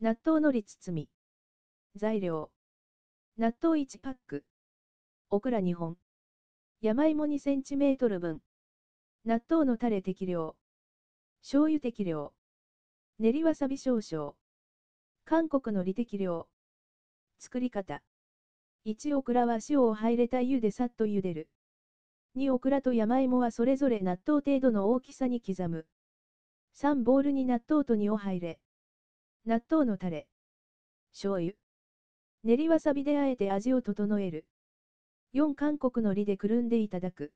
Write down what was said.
納豆のり包み。材料。納豆1パック。オクラ2本。山芋2センチメートル分。納豆のタレ適量。醤油適量。練りわさび少々。韓国のり適量。作り方。1オクラは塩を入れた湯でさっと茹でる。2オクラと山芋はそれぞれ納豆程度の大きさに刻む。3ボウルに納豆と2を入れ。納豆のタレ。醤油。練りわさびであえて味を整える。4韓国のりでくるんでいただく。